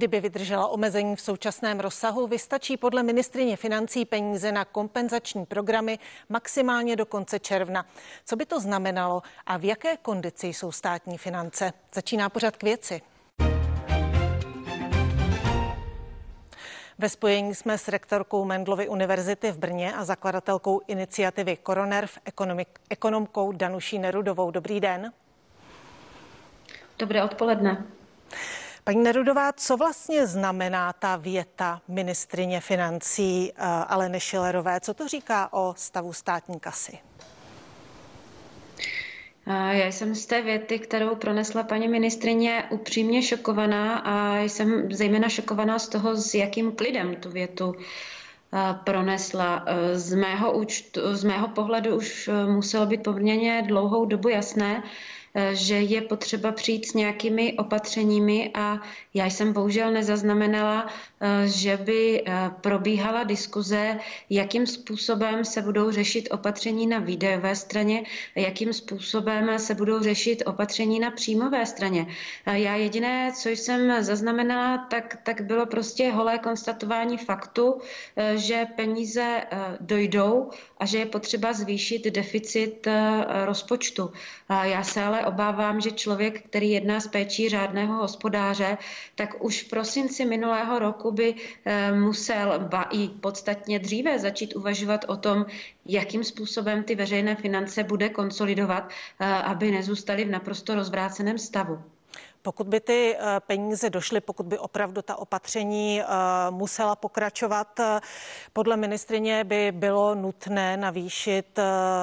Kdyby vydržela omezení v současném rozsahu, vystačí podle ministrině financí peníze na kompenzační programy maximálně do konce června. Co by to znamenalo a v jaké kondici jsou státní finance? Začíná pořad k věci. Ve spojení jsme s rektorkou Mendlovy univerzity v Brně a zakladatelkou iniciativy Koronerv, ekonomkou Danuší Nerudovou. Dobrý den. Dobré odpoledne. Paní Nerudová, co vlastně znamená ta věta ministrině financí uh, Aleny Šilerové? Co to říká o stavu státní kasy? Já jsem z té věty, kterou pronesla paní ministrině, upřímně šokovaná a jsem zejména šokovaná z toho, s jakým klidem tu větu pronesla. Z mého, účtu, z mého pohledu už muselo být poměrně dlouhou dobu jasné, Eh, že je potřeba přijít s nějakými opatřeními a já jsem bohužel nezaznamenala, eh, že by eh, probíhala diskuze, jakým způsobem se budou řešit opatření na výdajové straně, jakým způsobem se budou řešit opatření na příjmové straně. Já jediné, co jsem zaznamenala, tak, tak bylo prostě holé konstatování faktu, že peníze dojdou a že je potřeba zvýšit deficit rozpočtu. Já se ale obávám, že člověk, který jedná s péčí řádného hospodáře, tak už v prosinci minulého roku by eh, musel, ba i podstatně dříve, začít uvažovat o tom, jakým způsobem ty veřejné finance bude konsolidovat, eh, aby nezůstaly v naprosto rozvráceném stavu. Pokud by ty eh, peníze došly, pokud by opravdu ta opatření eh, musela pokračovat, eh, podle ministrině by bylo nutné navýšit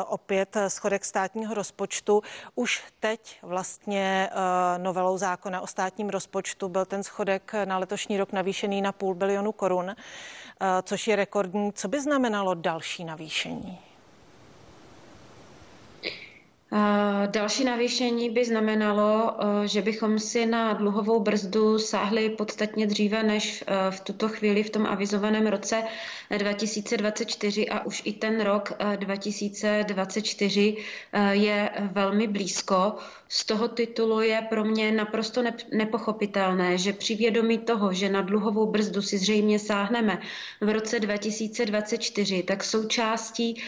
opět schodek státního rozpočtu. Už teď vlastně novelou zákona o státním rozpočtu byl ten schodek na letošní rok navýšený na půl bilionu korun, což je rekordní. Co by znamenalo další navýšení? Další navýšení by znamenalo, eh, že bychom si na dluhovou brzdu sáhli podstatně dříve než eh, v tuto chvíli v tom avizovaném roce 2024 a už i ten rok 2024 eh, je velmi blízko. Z toho titulu je pro mě naprosto nepochopitelné, že při vědomí toho, že na dluhovou brzdu si zřejmě sáhneme v roce 2024, tak součástí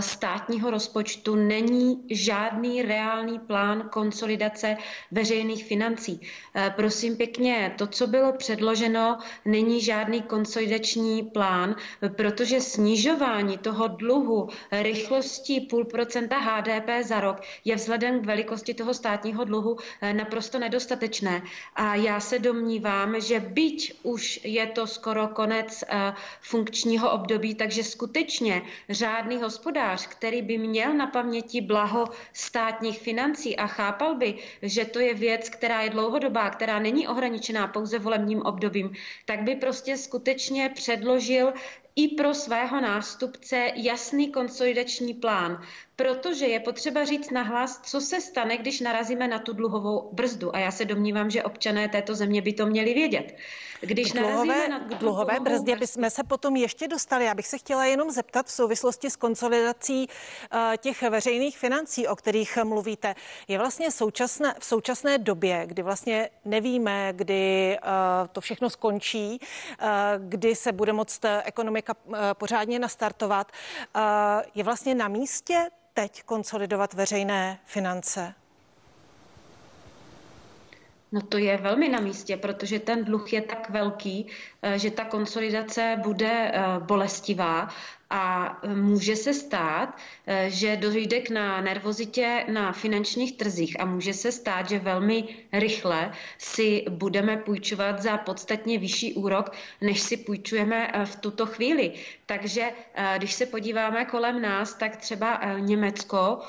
státního rozpočtu není žádný reálný plán konsolidace veřejných financí. Prosím pěkně, to, co bylo předloženo, není žádný konsolidační plán, protože snižování toho dluhu rychlostí půl procenta HDP za rok je vzhledem k velikosti toho státního dluhu eh, naprosto nedostatečné. A já se domnívám, že byť už je to skoro konec eh, funkčního období, takže skutečně řádný hospodář, který by měl na paměti blaho státních financí a chápal by, že to je věc, která je dlouhodobá, která není ohraničená pouze volebním obdobím, tak by prostě skutečně předložil i pro svého nástupce jasný konsolidační plán, protože je potřeba říct nahlas, co se stane, když narazíme na tu dluhovou brzdu. A já se domnívám, že občané této země by to měli vědět. Když k dluhové, na k dluhové brzdě bychom se potom ještě dostali. Já bych se chtěla jenom zeptat v souvislosti s konsolidací uh, těch veřejných financí, o kterých mluvíte. Je vlastně současné, v současné době, kdy vlastně nevíme, kdy uh, to všechno skončí, uh, kdy se bude moct ekonomika pořádně nastartovat, je vlastně na místě teď konsolidovat veřejné finance? No to je velmi na místě, protože ten dluh je tak velký, eh, že ta konsolidace bude eh, bolestivá a může se stát, eh, že dojde k na nervozitě na finančních trzích a může se stát, že velmi rychle si budeme půjčovat za podstatně vyšší úrok, než si půjčujeme eh, v tuto chvíli. Takže když se podíváme kolem nás, tak třeba Německo,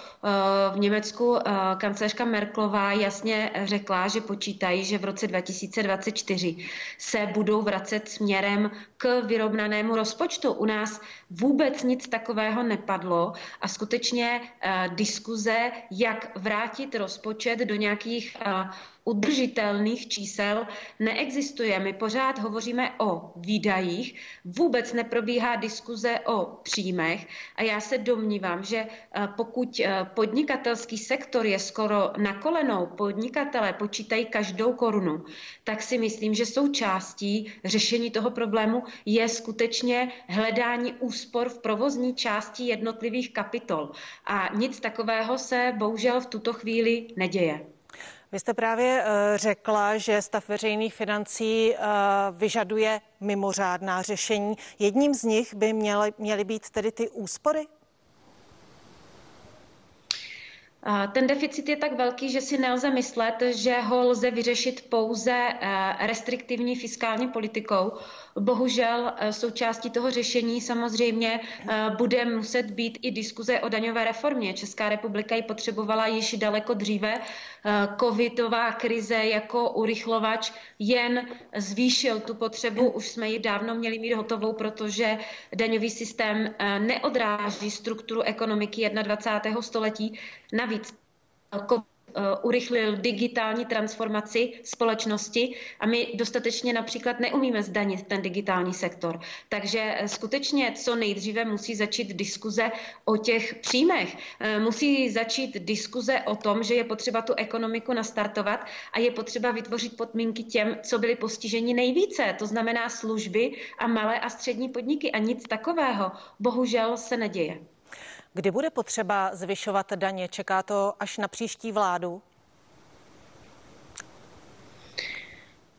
v Německu kancelářka Merklová jasně řekla, že počítají, že v roce 2024 se budou vracet směrem k vyrovnanému rozpočtu. U nás vůbec nic takového nepadlo a skutečně uh, diskuze, jak vrátit rozpočet do nějakých uh, udržitelných čísel neexistuje. My pořád hovoříme o výdajích, vůbec neprobíhá diskuze o příjmech a já se domnívám, že eh, pokud eh, podnikatelský sektor je skoro na kolenou, podnikatelé počítají každou korunu, tak si myslím, že součástí řešení toho problému je skutečně hledání úspor v provozní části jednotlivých kapitol. A nic takového se bohužel v tuto chvíli neděje. Vy jste právě eh, řekla, že stav veřejných financí eh, vyžaduje mimořádná řešení. Jedním z nich by měly, měly být tedy ty úspory? Ten deficit je tak velký, že si nelze myslet, že ho lze vyřešit pouze eh, restriktivní fiskální politikou. Bohužel eh, součástí toho řešení samozřejmě eh, bude muset být i diskuze o daňové reformě. Česká republika ji potřebovala již daleko dříve. Covidová krize jako urychlovač jen zvýšil tu potřebu. Už jsme ji dávno měli mít hotovou, protože daňový systém neodráží strukturu ekonomiky 21. století. Navíc Eh, urychlil digitální transformaci společnosti a my dostatečně například neumíme zdanit ten digitální sektor. Takže eh, skutečně co nejdříve musí začít diskuze o těch příjmech. Eh, musí začít diskuze o tom, že je potřeba tu ekonomiku nastartovat a je potřeba vytvořit podmínky těm, co byli postiženi nejvíce, to znamená služby a malé a střední podniky a nic takového bohužel se neděje. Kdy bude potřeba zvyšovat daně? Čeká to až na příští vládu?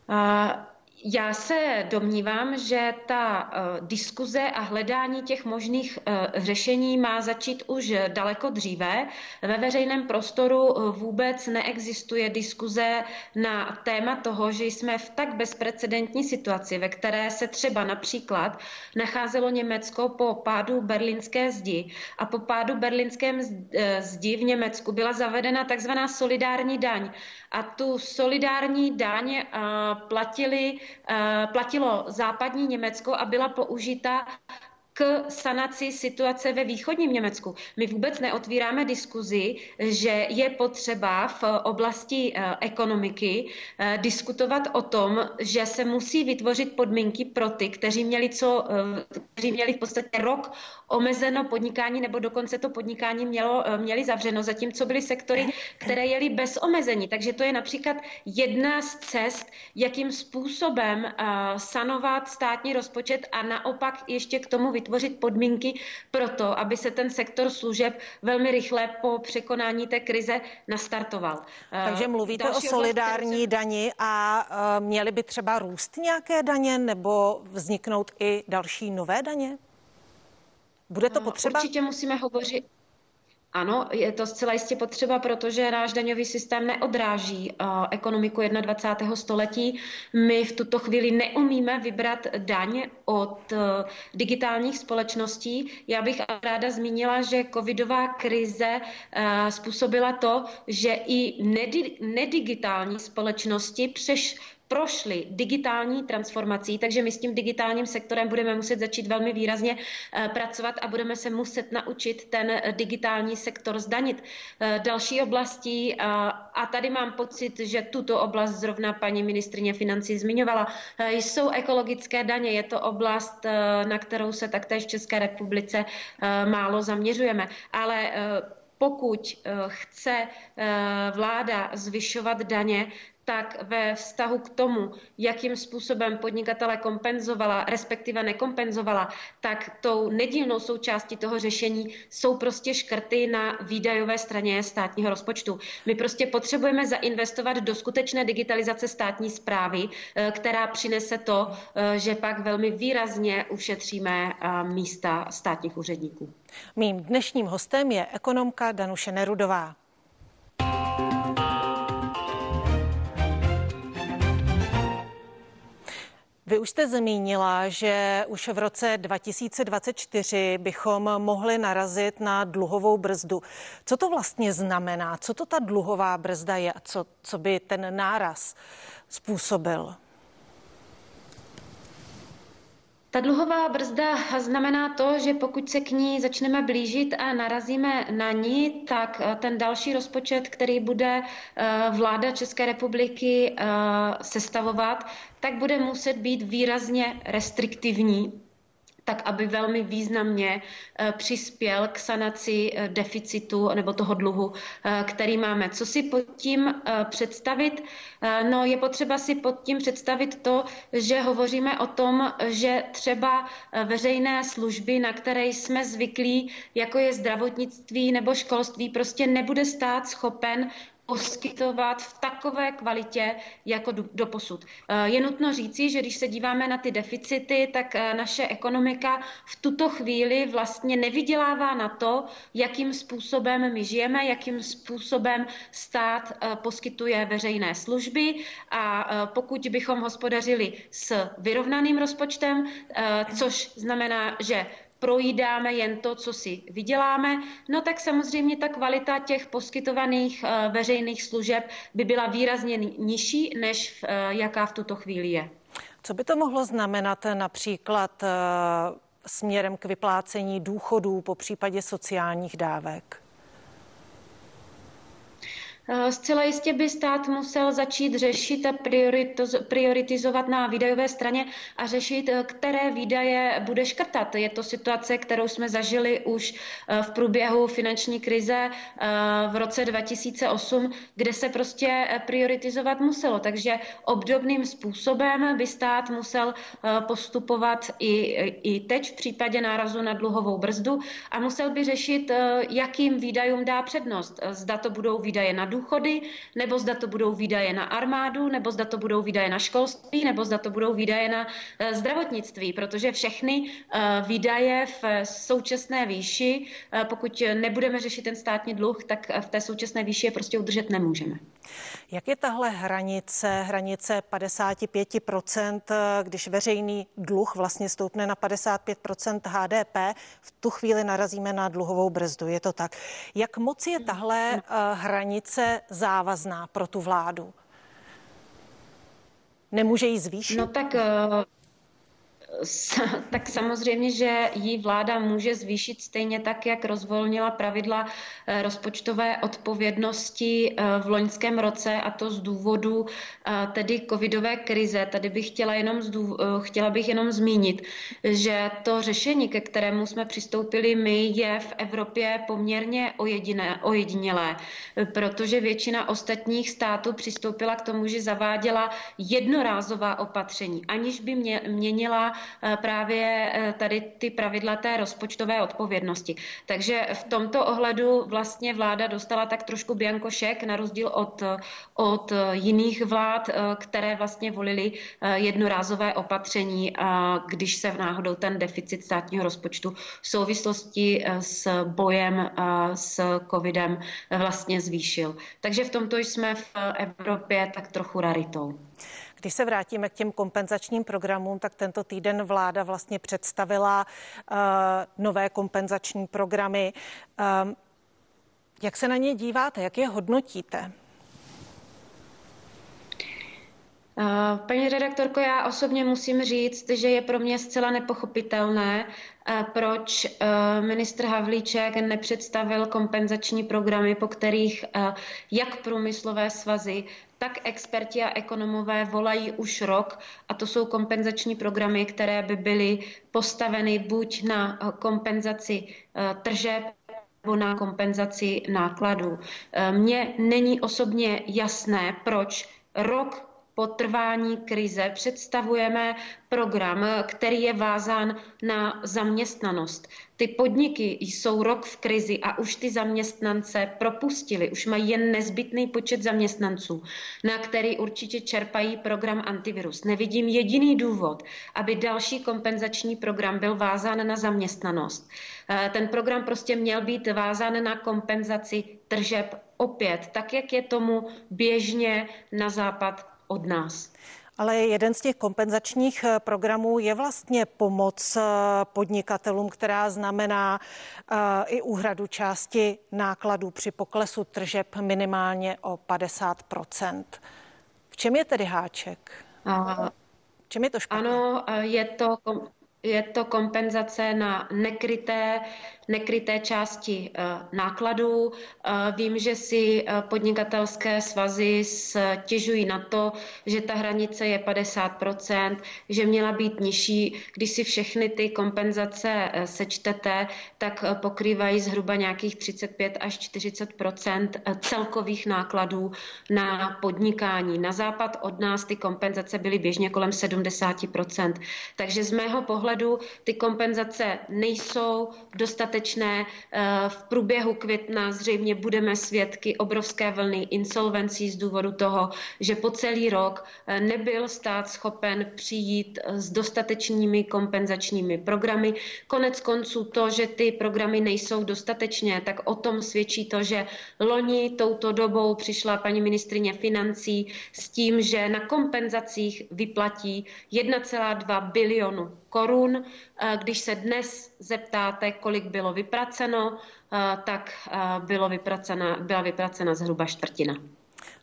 Uh... Já se domnívám, že ta uh, diskuze a hledání těch možných uh, řešení má začít už daleko dříve. Ve veřejném prostoru uh, vůbec neexistuje diskuze na téma toho, že jsme v tak bezprecedentní situaci, ve které se třeba například nacházelo Německo po pádu berlínské zdi a po pádu berlínské zdi v Německu byla zavedena takzvaná solidární daň a tu solidární daň platili, platilo západní Německo a byla použita k sanaci situace ve východním Německu. My vůbec neotvíráme diskuzi, že je potřeba v oblasti eh, ekonomiky eh, diskutovat o tom, že se musí vytvořit podmínky pro ty, kteří měli, co, eh, kteří měli v podstatě rok omezeno podnikání nebo dokonce to podnikání mělo, měli zavřeno, zatímco byly sektory, které jeli bez omezení. Takže to je například jedna z cest, jakým způsobem sanovat státní rozpočet a naopak ještě k tomu vytvořit vytvořit podmínky pro to, aby se ten sektor služeb velmi rychle po překonání té krize nastartoval. Takže eh, mluvíte Další o solidární se... dani a eh, měly by třeba růst nějaké daně nebo vzniknout i další nové daně? Bude to eh, potřeba? Určitě musíme hovořit, ano, je to zcela jistě potřeba, protože náš daňový systém neodráží uh, ekonomiku 21. století. My v tuto chvíli neumíme vybrat daň od uh, digitálních společností. Já bych ráda zmínila, že covidová krize uh, způsobila to, že i nedi- nedigitální společnosti přeš, prošli digitální transformací, takže my s tím digitálním sektorem budeme muset začít velmi výrazně eh, pracovat a budeme se muset naučit ten eh, digitální sektor zdanit. Eh, další oblastí, a tady mám pocit, že tuto oblast zrovna paní ministrině financí zmiňovala, jsou ekologické daně. Je to oblast, na kterou se taktéž v České republice málo zaměřujeme. Ale pokud chce vláda zvyšovat daně, tak ve vztahu k tomu, jakým způsobem podnikatele kompenzovala, respektive nekompenzovala, tak tou nedílnou součástí toho řešení jsou prostě škrty na výdajové straně státního rozpočtu. My prostě potřebujeme zainvestovat do skutečné digitalizace státní zprávy, eh, která přinese to, eh, že pak velmi výrazně ušetříme eh, místa státních úředníků. Mým dnešním hostem je ekonomka Danuše Nerudová. Vy už jste zmínila, že už v roce 2024 bychom mohli narazit na dluhovou brzdu. Co to vlastně znamená? Co to ta dluhová brzda je a co, co by ten náraz způsobil? Ta dluhová brzda znamená to, že pokud se k ní začneme blížit a narazíme na ní, tak eh, ten další rozpočet, který bude eh, vláda České republiky eh, sestavovat, tak bude muset být výrazně restriktivní tak aby velmi významně eh, přispěl k sanaci eh, deficitu nebo toho dluhu, eh, který máme. Co si pod tím představit? No, je potřeba si pod tím představit to, že hovoříme o tom, že třeba veřejné služby, na které jsme zvyklí, jako je zdravotnictví nebo školství, prostě nebude stát schopen poskytovat v takové kvalitě jako do posud. Eh, je nutno říci, že když se díváme na ty deficity, tak eh, naše ekonomika v tuto chvíli vlastně nevydělává na to, jakým způsobem my žijeme, jakým způsobem stát eh, poskytuje veřejné služby a pokud bychom hospodařili s vyrovnaným rozpočtem, což znamená, že projídáme jen to, co si vyděláme, no tak samozřejmě ta kvalita těch poskytovaných eh, veřejných služeb by byla výrazně nižší, než eh, jaká v tuto chvíli je. Co by to mohlo znamenat například eh, směrem k vyplácení důchodů po případě sociálních dávek? Eh, zcela jistě by stát musel začít řešit a prioritizovat na výdajové straně a řešit, eh, které výdaje bude škrtat. Je to situace, kterou jsme zažili už eh, v průběhu finanční krize v roce 2008, kde se prostě prioritizovat muselo. Takže obdobným způsobem by stát musel postupovat i, i teď v případě nárazu na dluhovou brzdu a musel by řešit, jakým výdajům dá přednost. Zda to budou výdaje na důchody, nebo zda to budou výdaje na armádu, nebo zda to budou výdaje na školství, nebo zda to budou výdaje na eh, zdravotnictví, protože všechny eh, výdaje v současné výši, eh, pokud nebudeme řešit ten státní dluh, tak v té současné výši je prostě udržet nemůžeme. Jak je tahle hranice, hranice 55%, když veřejný dluh vlastně stoupne na 55% HDP, v tu chvíli narazíme na dluhovou brzdu, je to tak. Jak moc je tahle hranice závazná pro tu vládu? Nemůže ji zvýšit? No tak eh, tak samozřejmě, že ji vláda může zvýšit stejně tak, jak rozvolnila pravidla eh, rozpočtové odpovědnosti eh, v loňském roce a to z důvodu eh, tedy covidové krize. Tady bych chtěla jenom, chtěla bych jenom zmínit, že to řešení, ke kterému jsme přistoupili my, je v Evropě poměrně ojediné, ojedinělé, protože většina ostatních států přistoupila k tomu, že zaváděla jednorázová opatření, aniž by mě, měnila právě eh, tady ty pravidla té rozpočtové odpovědnosti. Takže v tomto ohledu vlastně vláda dostala tak trošku biankošek na rozdíl od, od jiných vlád, eh, které vlastně volili jednorázové opatření, když se v náhodou ten deficit státního rozpočtu v souvislosti s bojem s covidem vlastně zvýšil. Takže v tomto jsme v Evropě tak trochu raritou. Když se vrátíme k těm kompenzačním programům, tak tento týden vláda vlastně představila uh, nové kompenzační programy. Uh, jak se na ně díváte, jak je hodnotíte? Eh, paní redaktorko, já osobně musím říct, že je pro mě zcela nepochopitelné, proč ministr Havlíček nepředstavil kompenzační programy, po kterých jak průmyslové svazy, tak experti a ekonomové volají už rok a to jsou kompenzační programy, které by byly postaveny buď na eh, kompenzaci eh, tržeb nebo na kompenzaci nákladů. Eh, mně není osobně jasné, proč rok po trvání krize představujeme program, který je vázán na zaměstnanost. Ty podniky jsou rok v krizi a už ty zaměstnance propustili, už mají jen nezbytný počet zaměstnanců, na který určitě čerpají program antivirus. Nevidím jediný důvod, aby další kompenzační program byl vázán na zaměstnanost. Eh, ten program prostě měl být vázán na kompenzaci tržeb opět, tak jak je tomu běžně na západ od nás. Ale jeden z těch kompenzačních eh, programů je vlastně pomoc eh, podnikatelům, která znamená eh, i úhradu části nákladů při poklesu tržeb minimálně o 50% V čem je tedy háček? V čem je to špatné? Ano, je to je to kompenzace na nekryté nekryté části eh, nákladů. Eh, vím, že si eh, podnikatelské svazy stěžují na to, že ta hranice je 50%, že měla být nižší. Když si všechny ty kompenzace sečtete, tak pokrývají zhruba nějakých 35 až 40% celkových nákladů na podnikání. Na západ od nás ty kompenzace byly běžně kolem 70% Takže z mého pohledu ty kompenzace nejsou dostatečné dostatečné. Eh, v průběhu května zřejmě budeme svědky obrovské vlny insolvencí z důvodu toho, že po celý rok eh, nebyl stát schopen přijít eh, s dostatečnými kompenzačními programy. Konec konců to, že ty programy nejsou dostatečné, tak o tom svědčí to, že loni touto dobou přišla paní ministrině financí s tím, že na kompenzacích vyplatí 1,2 bilionu korun. Eh, když se dnes zeptáte, kolik bylo vypraceno, eh, tak eh, bylo vypracena, byla vypracena zhruba čtvrtina.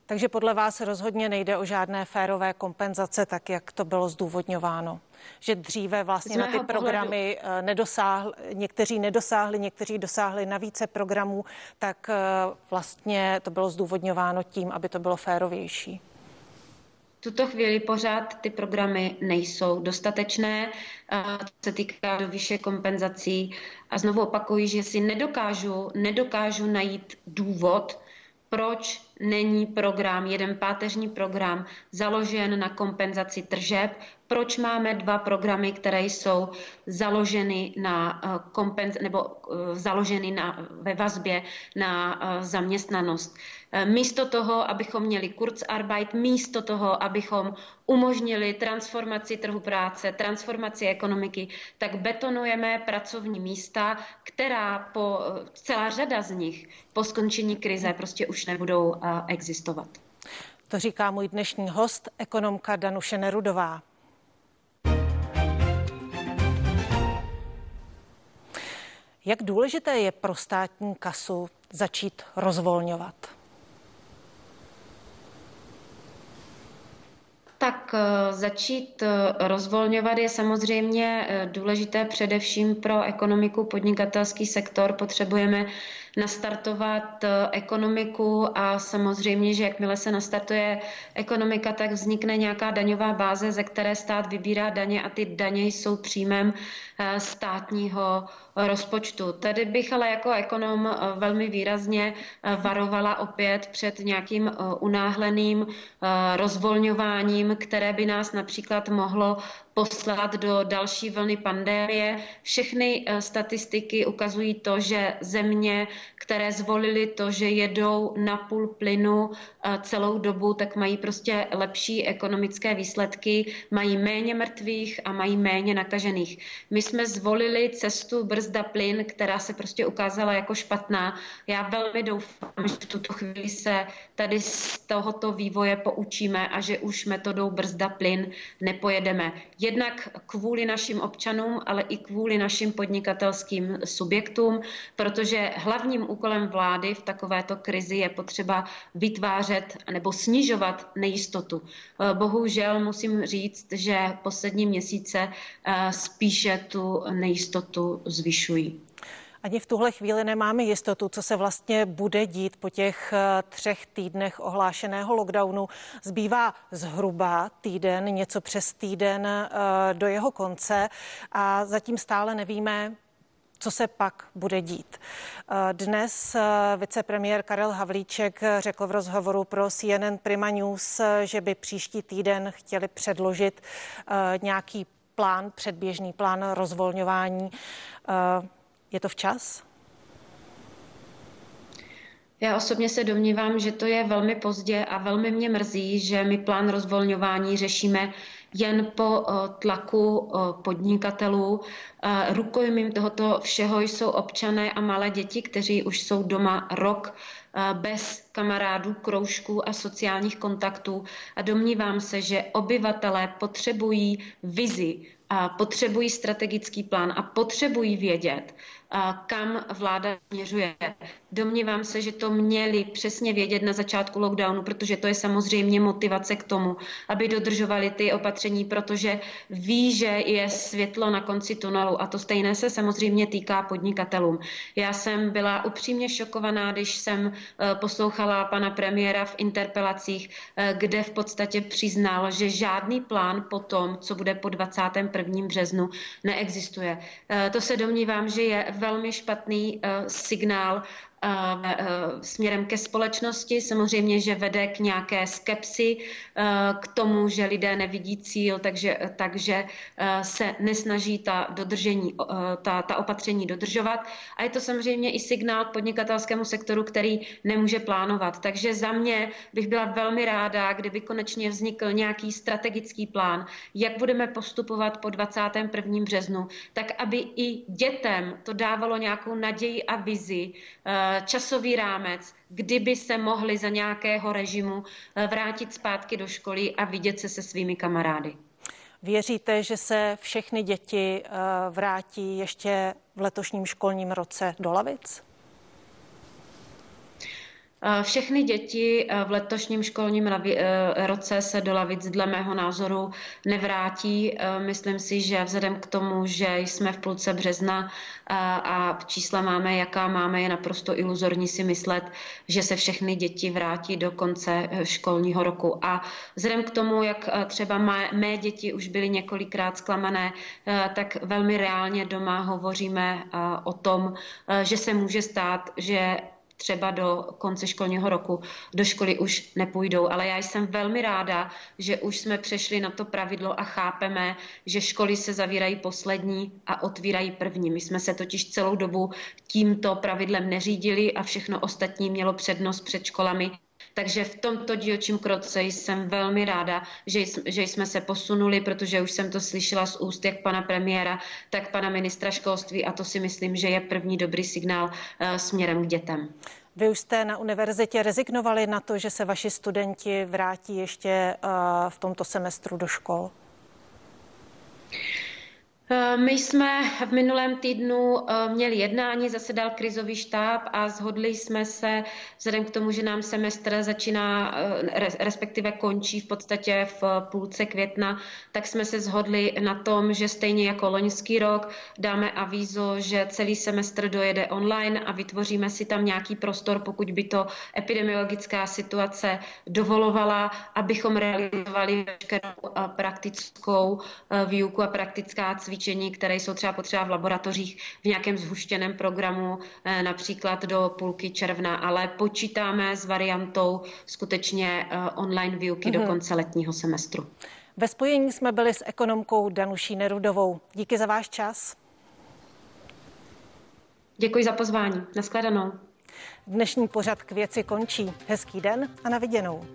Takže podle vás rozhodně nejde o žádné férové kompenzace, tak jak to bylo zdůvodňováno. Že dříve vlastně na ty programy pohledu... nedosáhli, někteří nedosáhli, někteří dosáhli na více programů, tak vlastně to bylo zdůvodňováno tím, aby to bylo férovější tuto chvíli pořád ty programy nejsou dostatečné, co se týká do výše kompenzací. A znovu opakuji, že si nedokážu, nedokážu najít důvod, proč není program, jeden páteřní program založen na kompenzaci tržeb, proč máme dva programy, které jsou založeny na eh, kompenz, nebo eh, založeny na, ve vazbě na eh, zaměstnanost. Místo toho, abychom měli Kurzarbeit, místo toho, abychom umožnili transformaci trhu práce, transformaci ekonomiky, tak betonujeme pracovní místa, která po celá řada z nich po skončení krize prostě už nebudou existovat. To říká můj dnešní host, ekonomka Danuše Nerudová. Jak důležité je pro státní kasu začít rozvolňovat? Tak eh, začít eh, rozvolňovat je samozřejmě eh, důležité především pro ekonomiku, podnikatelský sektor. Potřebujeme nastartovat ekonomiku a samozřejmě, že jakmile se nastartuje ekonomika, tak vznikne nějaká daňová báze, ze které stát vybírá daně a ty daně jsou příjmem státního rozpočtu. Tady bych ale jako ekonom velmi výrazně varovala opět před nějakým unáhleným rozvolňováním, které by nás například mohlo poslat do další vlny pandémie. Všechny statistiky ukazují to, že země, které zvolili to, že jedou na půl plynu celou dobu, tak mají prostě lepší ekonomické výsledky, mají méně mrtvých a mají méně nakažených. My jsme zvolili cestu brzda plyn, která se prostě ukázala jako špatná. Já velmi doufám, že v tuto chvíli se tady z tohoto vývoje poučíme a že už metodou brzda plyn nepojedeme. Jednak kvůli našim občanům, ale i kvůli našim podnikatelským subjektům, protože hlavním úkolem vlády v takovéto krizi je potřeba vytvářet nebo snižovat nejistotu. Bohužel musím říct, že poslední měsíce eh, spíše tu nejistotu zvyšují. Ani v tuhle chvíli nemáme jistotu, co se vlastně bude dít po těch eh, třech týdnech ohlášeného lockdownu. Zbývá zhruba týden, něco přes týden eh, do jeho konce a zatím stále nevíme, co se pak bude dít. Eh, dnes vicepremiér Karel Havlíček řekl v rozhovoru pro CNN Prima News, že by příští týden chtěli předložit nějaký plán, předběžný plán rozvolňování. Eh, je to včas? Já osobně se domnívám, že to je velmi pozdě a velmi mě mrzí, že my plán rozvolňování řešíme jen po eh, tlaku eh, podnikatelů. Rukojmím tohoto všeho jsou občané a malé děti, kteří už jsou doma rok bez kamarádů, kroužků a sociálních kontaktů. A domnívám se, že obyvatelé potřebují vizi, a potřebují strategický plán a potřebují vědět, kam vláda směřuje. Domnívám se, že to měli přesně vědět na začátku lockdownu, protože to je samozřejmě motivace k tomu, aby dodržovali ty opatření, protože ví, že je světlo na konci tunelu a to stejné se samozřejmě týká podnikatelům. Já jsem byla upřímně šokovaná, když jsem eh, poslouchala pana premiéra v interpelacích, eh, kde v podstatě přiznal, že žádný plán po tom, co bude po 21. březnu, neexistuje. Eh, to se domnívám, že je velmi špatný signál směrem ke společnosti. Samozřejmě, že vede k nějaké skepsi, k tomu, že lidé nevidí cíl, takže, takže se nesnaží ta dodržení, ta, ta opatření dodržovat. A je to samozřejmě i signál k podnikatelskému sektoru, který nemůže plánovat. Takže za mě bych byla velmi ráda, kdyby konečně vznikl nějaký strategický plán, jak budeme postupovat po 21. březnu, tak aby i dětem to dávalo nějakou naději a vizi, časový rámec, kdyby se mohli za nějakého režimu eh, vrátit zpátky do školy a vidět se se svými kamarády. Věříte, že se všechny děti eh, vrátí ještě v letošním školním roce do lavic? Všechny děti v letošním školním e, roce se do lavic dle mého názoru nevrátí. Myslím si, že vzhledem k tomu, že jsme v půlce března a čísla máme, jaká máme, je naprosto iluzorní si myslet, že se všechny děti vrátí do konce školního roku. A vzhledem k tomu, jak třeba mé děti už byly několikrát zklamané, tak velmi reálně doma hovoříme o tom, že se může stát, že třeba do konce školního roku do školy už nepůjdou. Ale já jsem velmi ráda, že už jsme přešli na to pravidlo a chápeme, že školy se zavírají poslední a otvírají první. My jsme se totiž celou dobu tímto pravidlem neřídili a všechno ostatní mělo přednost před školami. Takže v tomto dílčím kroce jsem velmi ráda, že, že jsme se posunuli, protože už jsem to slyšela z úst jak pana premiéra, tak pana ministra školství a to si myslím, že je první dobrý signál uh, směrem k dětem. Vy už jste na univerzitě rezignovali na to, že se vaši studenti vrátí ještě uh, v tomto semestru do škol? Eh, my jsme v minulém týdnu eh, měli jednání, zasedal krizový štáb a zhodli jsme se, vzhledem k tomu, že nám semestr začíná, eh, respektive končí v podstatě v půlce května, tak jsme se zhodli na tom, že stejně jako loňský rok dáme avízo, že celý semestr dojede online a vytvoříme si tam nějaký prostor, pokud by to epidemiologická situace dovolovala, abychom realizovali veškerou praktickou výuku a praktická cvičení cvičení, které jsou třeba potřeba v laboratořích v nějakém zhuštěném programu, eh, například do půlky června, ale počítáme s variantou skutečně eh, online výuky mm-hmm. do mhm. konce letního semestru. Ve spojení jsme byli s ekonomkou Danuší Nerudovou. Díky za váš čas. Děkuji za pozvání. Naschledanou. Dnešní pořad k věci končí. Hezký den a na viděnou.